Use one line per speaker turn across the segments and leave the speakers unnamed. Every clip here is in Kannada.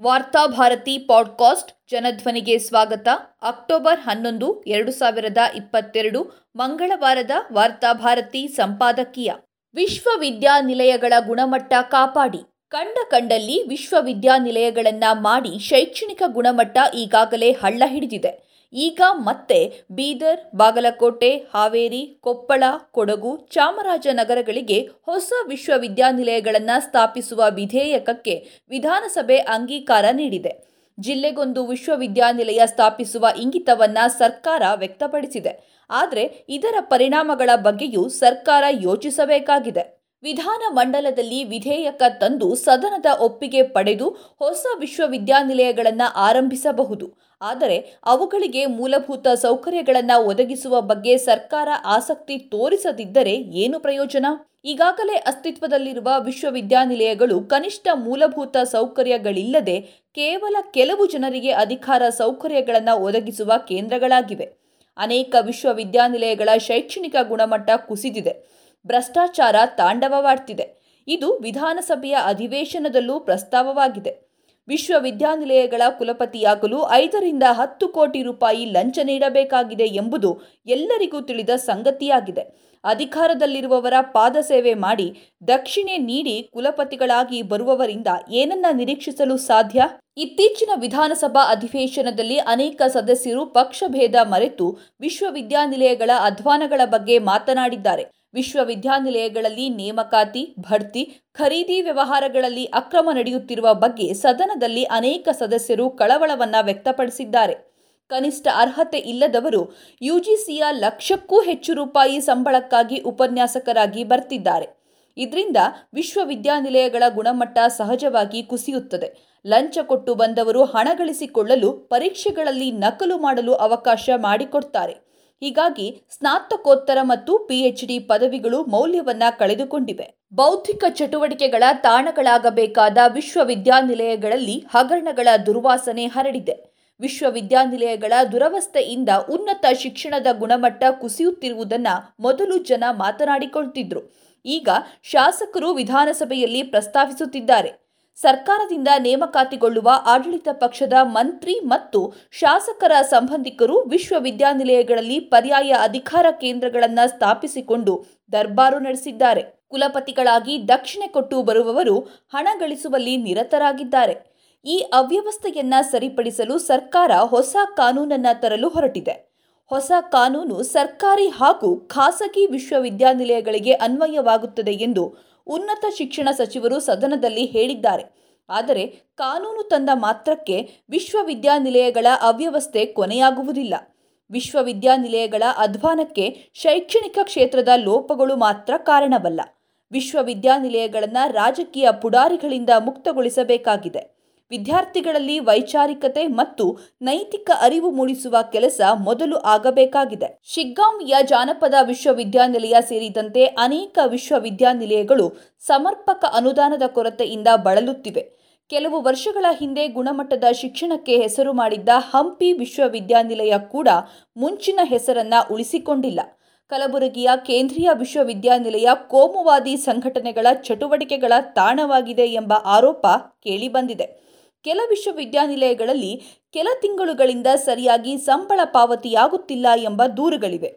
ವಾರ್ತಾಭಾರತಿ ಪಾಡ್ಕಾಸ್ಟ್ ಜನಧ್ವನಿಗೆ ಸ್ವಾಗತ. ಅಕ್ಟೋಬರ್ ಹನ್ನೊಂದು, ಎರಡು ಸಾವಿರದ ಇಪ್ಪತ್ತೆರಡು, ಮಂಗಳವಾರದ ವಾರ್ತಾಭಾರತಿ ಸಂಪಾದಕೀಯ. ವಿಶ್ವವಿದ್ಯಾನಿಲಯಗಳ ಗುಣಮಟ್ಟ ಕಾಪಾಡಿ. ಕಂಡ ಕಂಡಲ್ಲಿ ವಿಶ್ವವಿದ್ಯಾನಿಲಯಗಳನ್ನು ಮಾಡಿ ಶೈಕ್ಷಣಿಕ ಗುಣಮಟ್ಟ ಈಗಾಗಲೇ ಹಳ್ಳ ಹಿಡಿದಿದೆ. ಈಗ ಮತ್ತೆ ಬೀದರ್, ಬಾಗಲಕೋಟೆ, ಹಾವೇರಿ, ಕೊಪ್ಪಳ, ಕೊಡಗು, ಚಾಮರಾಜನಗರಗಳಿಗೆ ಹೊಸ ವಿಶ್ವವಿದ್ಯಾನಿಲಯಗಳನ್ನು ಸ್ಥಾಪಿಸುವ ವಿಧೇಯಕಕ್ಕೆ ವಿಧಾನಸಭೆ ಅಂಗೀಕಾರ ನೀಡಿದೆ. ಜಿಲ್ಲೆಗೊಂದು ವಿಶ್ವವಿದ್ಯಾನಿಲಯ ಸ್ಥಾಪಿಸುವ ಇಂಗಿತವನ್ನು ಸರ್ಕಾರ ವ್ಯಕ್ತಪಡಿಸಿದೆ. ಆದರೆ ಇದರ ಪರಿಣಾಮಗಳ ಬಗ್ಗೆಯೂ ಸರ್ಕಾರ ಯೋಚಿಸಬೇಕಾಗಿದೆ. ವಿಧಾನ ಮಂಡಲದಲ್ಲಿ ವಿಧೇಯಕ ತಂದು ಸದನದ ಒಪ್ಪಿಗೆ ಪಡೆದು ಹೊಸ ವಿಶ್ವವಿದ್ಯಾನಿಲಯಗಳನ್ನು ಆರಂಭಿಸಬಹುದು. ಆದರೆ ಅವುಗಳಿಗೆ ಮೂಲಭೂತ ಸೌಕರ್ಯಗಳನ್ನು ಒದಗಿಸುವ ಬಗ್ಗೆ ಸರ್ಕಾರ ಆಸಕ್ತಿ ತೋರಿಸದಿದ್ದರೆ ಏನು ಪ್ರಯೋಜನ? ಈಗಾಗಲೇ ಅಸ್ತಿತ್ವದಲ್ಲಿರುವ ವಿಶ್ವವಿದ್ಯಾನಿಲಯಗಳು ಕನಿಷ್ಠ ಮೂಲಭೂತ ಸೌಕರ್ಯಗಳಿಲ್ಲದೆ ಕೇವಲ ಕೆಲವು ಜನರಿಗೆ ಅಧಿಕಾರ ಸೌಕರ್ಯಗಳನ್ನು ಒದಗಿಸುವ ಕೇಂದ್ರಗಳಾಗಿವೆ. ಅನೇಕ ವಿಶ್ವವಿದ್ಯಾನಿಲಯಗಳ ಶೈಕ್ಷಣಿಕ ಗುಣಮಟ್ಟ ಕುಸಿದಿದೆ. ಭ್ರಷ್ಟಾಚಾರ ತಾಂಡವವಾಡ್ತಿದೆ. ಇದು ವಿಧಾನಸಭೆಯ ಅಧಿವೇಶನದಲ್ಲೂ ಪ್ರಸ್ತಾವವಾಗಿದೆ. ವಿಶ್ವವಿದ್ಯಾನಿಲಯಗಳ ಕುಲಪತಿಯಾಗಲು ಐದರಿಂದ ಹತ್ತು ಕೋಟಿ ರೂಪಾಯಿ ಲಂಚ ನೀಡಬೇಕಾಗಿದೆ ಎಂಬುದು ಎಲ್ಲರಿಗೂ ತಿಳಿದ ಸಂಗತಿಯಾಗಿದೆ. ಅಧಿಕಾರದಲ್ಲಿರುವವರ ಪಾದಸೇವೆ ಮಾಡಿ ದಕ್ಷಿಣೆ ನೀಡಿ ಕುಲಪತಿಗಳಾಗಿ ಬರುವವರಿಂದ ಏನನ್ನ ನಿರೀಕ್ಷಿಸಲು ಸಾಧ್ಯ? ಇತ್ತೀಚಿನ ವಿಧಾನಸಭಾ ಅಧಿವೇಶನದಲ್ಲಿ ಅನೇಕ ಸದಸ್ಯರು ಪಕ್ಷಭೇದ ಮರೆತು ವಿಶ್ವವಿದ್ಯಾನಿಲಯಗಳ ಅಧ್ವಾನಗಳ ಬಗ್ಗೆ ಮಾತನಾಡಿದ್ದಾರೆ. ವಿಶ್ವವಿದ್ಯಾನಿಲಯಗಳಲ್ಲಿ ನೇಮಕಾತಿ ಬಡ್ತಿ ಖರೀದಿ ವ್ಯವಹಾರಗಳಲ್ಲಿ ಅಕ್ರಮ ನಡೆಯುತ್ತಿರುವ ಬಗ್ಗೆ ಸದನದಲ್ಲಿ ಅನೇಕ ಸದಸ್ಯರು ಕಳವಳವನ್ನು ವ್ಯಕ್ತಪಡಿಸಿದ್ದಾರೆ. ಕನಿಷ್ಠ ಅರ್ಹತೆ ಇಲ್ಲದವರು ಯುಜಿಸಿಯ ಲಕ್ಷಕ್ಕೂ ಹೆಚ್ಚು ರೂಪಾಯಿ ಸಂಬಳಕ್ಕಾಗಿ ಉಪನ್ಯಾಸಕರಾಗಿ ಬರ್ತಿದ್ದಾರೆ. ಇದರಿಂದ ವಿಶ್ವವಿದ್ಯಾನಿಲಯಗಳ ಗುಣಮಟ್ಟ ಸಹಜವಾಗಿ ಕುಸಿಯುತ್ತದೆ. ಲಂಚ ಕೊಟ್ಟು ಬಂದವರು ಹಣ ಗಳಿಸಿಕೊಳ್ಳಲು ಪರೀಕ್ಷೆಗಳಲ್ಲಿ ನಕಲು ಮಾಡಲು ಅವಕಾಶ ಮಾಡಿಕೊಡ್ತಾರೆ. ಹೀಗಾಗಿ ಸ್ನಾತಕೋತ್ತರ ಮತ್ತು ಪಿಎಚ್ಡಿ ಪದವಿಗಳು ಮೌಲ್ಯವನ್ನ ಕಳೆದುಕೊಂಡಿವೆ. ಬೌದ್ಧಿಕ ಚಟುವಟಿಕೆಗಳ ತಾಣಗಳಾಗಬೇಕಾದ ವಿಶ್ವವಿದ್ಯಾನಿಲಯಗಳಲ್ಲಿ ಹಗರಣಗಳ ದುರ್ವಾಸನೆ ಹರಡಿದೆ. ವಿಶ್ವವಿದ್ಯಾನಿಲಯಗಳ ದುರವಸ್ಥೆಯಿಂದ ಉನ್ನತ ಶಿಕ್ಷಣದ ಗುಣಮಟ್ಟ ಕುಸಿಯುತ್ತಿರುವುದನ್ನು ಮೊದಲು ಜನ ಮಾತನಾಡಿಕೊಳ್ತಿದ್ರು. ಈಗ ಶಾಸಕರು ವಿಧಾನಸಭೆಯಲ್ಲಿ ಪ್ರಸ್ತಾವಿಸುತ್ತಿದ್ದಾರೆ. ಸರ್ಕಾರದಿಂದ ನೇಮಕಾತಿಗೊಳ್ಳುವ ಆಡಳಿತ ಪಕ್ಷದ ಮಂತ್ರಿ ಮತ್ತು ಶಾಸಕರ ಸಂಬಂಧಿಕರು ವಿಶ್ವವಿದ್ಯಾನಿಲಯಗಳಲ್ಲಿ ಪರ್ಯಾಯ ಅಧಿಕಾರ ಕೇಂದ್ರಗಳನ್ನು ಸ್ಥಾಪಿಸಿಕೊಂಡು ದರ್ಬಾರು ನಡೆಸಿದ್ದಾರೆ. ಕುಲಪತಿಗಳಾಗಿ ದಕ್ಷಿಣೆ ಕೊಟ್ಟು ಬರುವವರು ಹಣ ಗಳಿಸುವಲ್ಲಿ ನಿರತರಾಗಿದ್ದಾರೆ. ಈ ಅವ್ಯವಸ್ಥೆಯನ್ನ ಸರಿಪಡಿಸಲು ಸರ್ಕಾರ ಹೊಸ ಕಾನೂನನ್ನ ತರಲು ಹೊರಟಿದೆ. ಹೊಸ ಕಾನೂನು ಸರ್ಕಾರಿ ಹಾಗೂ ಖಾಸಗಿ ವಿಶ್ವವಿದ್ಯಾನಿಲಯಗಳಿಗೆ ಅನ್ವಯವಾಗುತ್ತದೆ ಎಂದು ಉನ್ನತ ಶಿಕ್ಷಣ ಸಚಿವರು ಸದನದಲ್ಲಿ ಹೇಳಿದ್ದಾರೆ. ಆದರೆ ಕಾನೂನು ತಂದ ಮಾತ್ರಕ್ಕೆ ವಿಶ್ವವಿದ್ಯಾನಿಲಯಗಳ ಅವ್ಯವಸ್ಥೆ ಕೊನೆಯಾಗುವುದಿಲ್ಲ. ವಿಶ್ವವಿದ್ಯಾನಿಲಯಗಳ ಅಧ್ವಾನಕ್ಕೆ ಶೈಕ್ಷಣಿಕ ಕ್ಷೇತ್ರದ ಲೋಪಗಳು ಮಾತ್ರ ಕಾರಣವಲ್ಲ. ವಿಶ್ವವಿದ್ಯಾನಿಲಯಗಳನ್ನು ರಾಜಕೀಯ ಪುಡಾರಿಗಳಿಂದ ಮುಕ್ತಗೊಳಿಸಬೇಕಾಗಿದೆ. ವಿದ್ಯಾರ್ಥಿಗಳಲ್ಲಿ ವೈಚಾರಿಕತೆ ಮತ್ತು ನೈತಿಕ ಅರಿವು ಮೂಡಿಸುವ ಕೆಲಸ ಮೊದಲು ಆಗಬೇಕಾಗಿದೆ. ಶಿಗ್ಗಾಂವಿಯ ಜಾನಪದ ವಿಶ್ವವಿದ್ಯಾನಿಲಯ ಸೇರಿದಂತೆ ಅನೇಕ ವಿಶ್ವವಿದ್ಯಾನಿಲಯಗಳು ಸಮರ್ಪಕ ಅನುದಾನದ ಕೊರತೆಯಿಂದ ಬಳಲುತ್ತಿವೆ. ಕೆಲವು ವರ್ಷಗಳ ಹಿಂದೆ ಗುಣಮಟ್ಟದ ಶಿಕ್ಷಣಕ್ಕೆ ಹೆಸರು ಮಾಡಿದ್ದ ಹಂಪಿ ವಿಶ್ವವಿದ್ಯಾನಿಲಯ ಕೂಡ ಮುಂಚಿನ ಹೆಸರನ್ನ ಉಳಿಸಿಕೊಂಡಿಲ್ಲ. ಕಲಬುರಗಿಯ ಕೇಂದ್ರೀಯ ವಿಶ್ವವಿದ್ಯಾನಿಲಯ ಕೋಮುವಾದಿ ಸಂಘಟನೆಗಳ ಚಟುವಟಿಕೆಗಳ ತಾಣವಾಗಿದೆ ಎಂಬ ಆರೋಪ ಕೇಳಿಬಂದಿದೆ. ಕೆಲ ವಿಶ್ವವಿದ್ಯಾನಿಲಯಗಳಲ್ಲಿ ಕೆಲ ತಿಂಗಳುಗಳಿಂದ ಸರಿಯಾಗಿ ಸಂಬಳ ಪಾವತಿಯಾಗುತ್ತಿಲ್ಲ ಎಂಬ ದೂರುಗಳಿವೆ.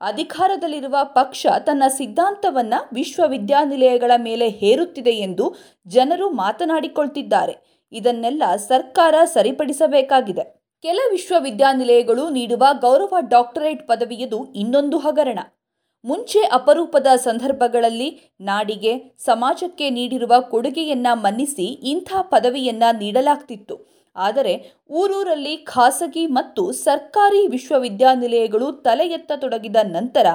ಅಧಿಕಾರದಲ್ಲಿರುವ ಪಕ್ಷ ತನ್ನ ಸಿದ್ಧಾಂತವನ್ನು ವಿಶ್ವವಿದ್ಯಾನಿಲಯಗಳ ಮೇಲೆ ಹೇರುತ್ತಿದೆ ಎಂದು ಜನರು ಮಾತನಾಡಿಕೊಳ್ತಿದ್ದಾರೆ. ಇದನ್ನೆಲ್ಲ ಸರ್ಕಾರ ಸರಿಪಡಿಸಬೇಕಾಗಿದೆ. ಕೆಲ ವಿಶ್ವವಿದ್ಯಾನಿಲಯಗಳು ನೀಡುವ ಗೌರವ ಡಾಕ್ಟರೇಟ್ ಪದವಿಯದು ಇನ್ನೊಂದು ಹಗರಣ. ಮುಂಚೆ ಅಪರೂಪದ ಸಂದರ್ಭಗಳಲ್ಲಿ ನಾಡಿಗೆ ಸಮಾಜಕ್ಕೆ ನೀಡಿರುವ ಕೊಡುಗೆಯನ್ನ ಮನ್ನಿಸಿ ಇಂಥ ಪದವಿಯನ್ನ ನೀಡಲಾಗ್ತಿತ್ತು. ಆದರೆ ಊರೂರಲ್ಲಿ ಖಾಸಗಿ ಮತ್ತು ಸರ್ಕಾರಿ ವಿಶ್ವವಿದ್ಯಾನಿಲಯಗಳು ತಲೆ ಎತ್ತತೊಡಗಿದ ನಂತರ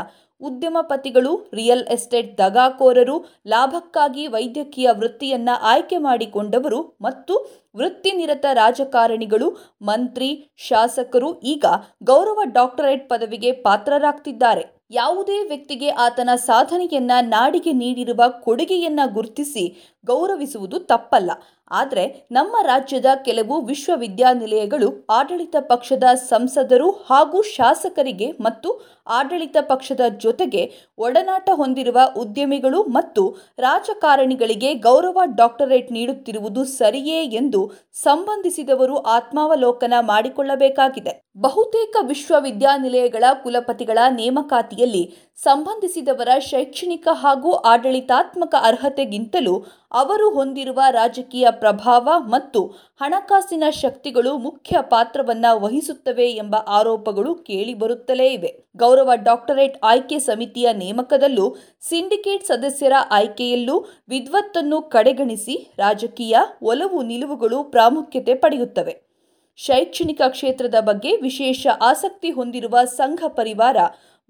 ಉದ್ಯಮಪತಿಗಳು, ರಿಯಲ್ ಎಸ್ಟೇಟ್ ದಗಾಕೋರರು, ಲಾಭಕ್ಕಾಗಿ ವೈದ್ಯಕೀಯ ವೃತ್ತಿಯನ್ನ ಆಯ್ಕೆ ಮಾಡಿಕೊಂಡವರು ಮತ್ತು ವೃತ್ತಿನಿರತ ರಾಜಕಾರಣಿಗಳು, ಮಂತ್ರಿ, ಶಾಸಕರು ಈಗ ಗೌರವ ಡಾಕ್ಟರೇಟ್ ಪದವಿಗೆ ಪಾತ್ರರಾಗ್ತಿದ್ದಾರೆ. ಯಾವುದೇ ವ್ಯಕ್ತಿಗೆ ಆತನ ಸಾಧನೆಯನ್ನ ನಾಡಿಗೆ ನೀಡಿರುವ ಕೊಡುಗೆಯನ್ನ ಗುರುತಿಸಿ ಗೌರವಿಸುವುದು ತಪ್ಪಲ್ಲ. ಆದರೆ ನಮ್ಮ ರಾಜ್ಯದ ಕೆಲವು ವಿಶ್ವವಿದ್ಯಾನಿಲಯಗಳು ಆಡಳಿತ ಪಕ್ಷದ ಸಂಸದರು ಹಾಗೂ ಶಾಸಕರಿಗೆ ಮತ್ತು ಆಡಳಿತ ಪಕ್ಷದ ಜೊತೆಗೆ ಒಡನಾಟ ಹೊಂದಿರುವ ಉದ್ಯಮಿಗಳು ಮತ್ತು ರಾಜಕಾರಣಿಗಳಿಗೆ ಗೌರವ ಡಾಕ್ಟರೇಟ್ ನೀಡುತ್ತಿರುವುದು ಸರಿಯೇ ಎಂದು ಸಂಬಂಧಿಸಿದವರು ಆತ್ಮಾವಲೋಕನ ಮಾಡಿಕೊಳ್ಳಬೇಕಾಗಿದೆ. ಬಹುತೇಕ ವಿಶ್ವವಿದ್ಯಾನಿಲಯಗಳ ಕುಲಪತಿಗಳ ನೇಮಕಾತಿಯಲ್ಲಿ ಸಂಬಂಧಿಸಿದವರ ಶೈಕ್ಷಣಿಕ ಹಾಗೂ ಆಡಳಿತಾತ್ಮಕ ಅರ್ಹತೆಗಿಂತಲೂ ಅವರು ಹೊಂದಿರುವ ರಾಜಕೀಯ ಪ್ರಭಾವ ಮತ್ತು ಹಣಕಾಸಿನ ಶಕ್ತಿಗಳು ಮುಖ್ಯ ಪಾತ್ರವನ್ನು ವಹಿಸುತ್ತವೆ ಎಂಬ ಆರೋಪಗಳು ಕೇಳಿಬರುತ್ತಲೇ ಇವೆ. ಗೌರವ ಡಾಕ್ಟರೇಟ್ ಆಯ್ಕೆ ಸಮಿತಿಯ ನೇಮಕದಲ್ಲೂ ಸಿಂಡಿಕೇಟ್ ಸದಸ್ಯರ ಆಯ್ಕೆಯಲ್ಲೂ ವಿದ್ವತ್ತನ್ನು ಕಡೆಗಣಿಸಿ ರಾಜಕೀಯ ಒಲವು ನಿಲುವುಗಳು ಪ್ರಾಮುಖ್ಯತೆ ಪಡೆಯುತ್ತವೆ. ಶೈಕ್ಷಣಿಕ ಕ್ಷೇತ್ರದ ಬಗ್ಗೆ ವಿಶೇಷ ಆಸಕ್ತಿ ಹೊಂದಿರುವ ಸಂಘ ಪರಿವಾರ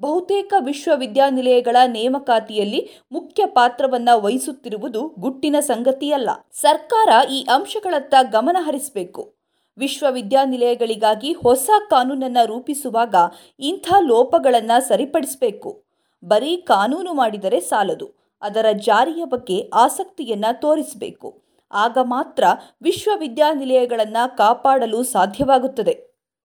ಬಹುತೇಕ ವಿಶ್ವವಿದ್ಯಾನಿಲಯಗಳ ನೇಮಕಾತಿಯಲ್ಲಿ ಮುಖ್ಯ ಪಾತ್ರವನ್ನ ವಹಿಸುತ್ತಿರುವುದು ಗುಟ್ಟಿನ ಸಂಗತಿಯಲ್ಲ. ಸರ್ಕಾರ ಈ ಅಂಶಗಳತ್ತ ಗಮನ ಹರಿಸಬೇಕು. ವಿಶ್ವವಿದ್ಯಾನಿಲಯಗಳಿಗಾಗಿ ಹೊಸ ಕಾನೂನನ್ನು ರೂಪಿಸುವಾಗ ಇಂಥ ಲೋಪಗಳನ್ನು ಸರಿಪಡಿಸಬೇಕು. ಬರೀ ಕಾನೂನು ಮಾಡಿದರೆ ಸಾಲದು. ಅದರ ಜಾರಿಯ ಬಗ್ಗೆ ಆಸಕ್ತಿಯನ್ನು ತೋರಿಸಬೇಕು. ಆಗ ಮಾತ್ರ ವಿಶ್ವವಿದ್ಯಾನಿಲಯಗಳನ್ನು ಕಾಪಾಡಲು ಸಾಧ್ಯವಾಗುತ್ತದೆ.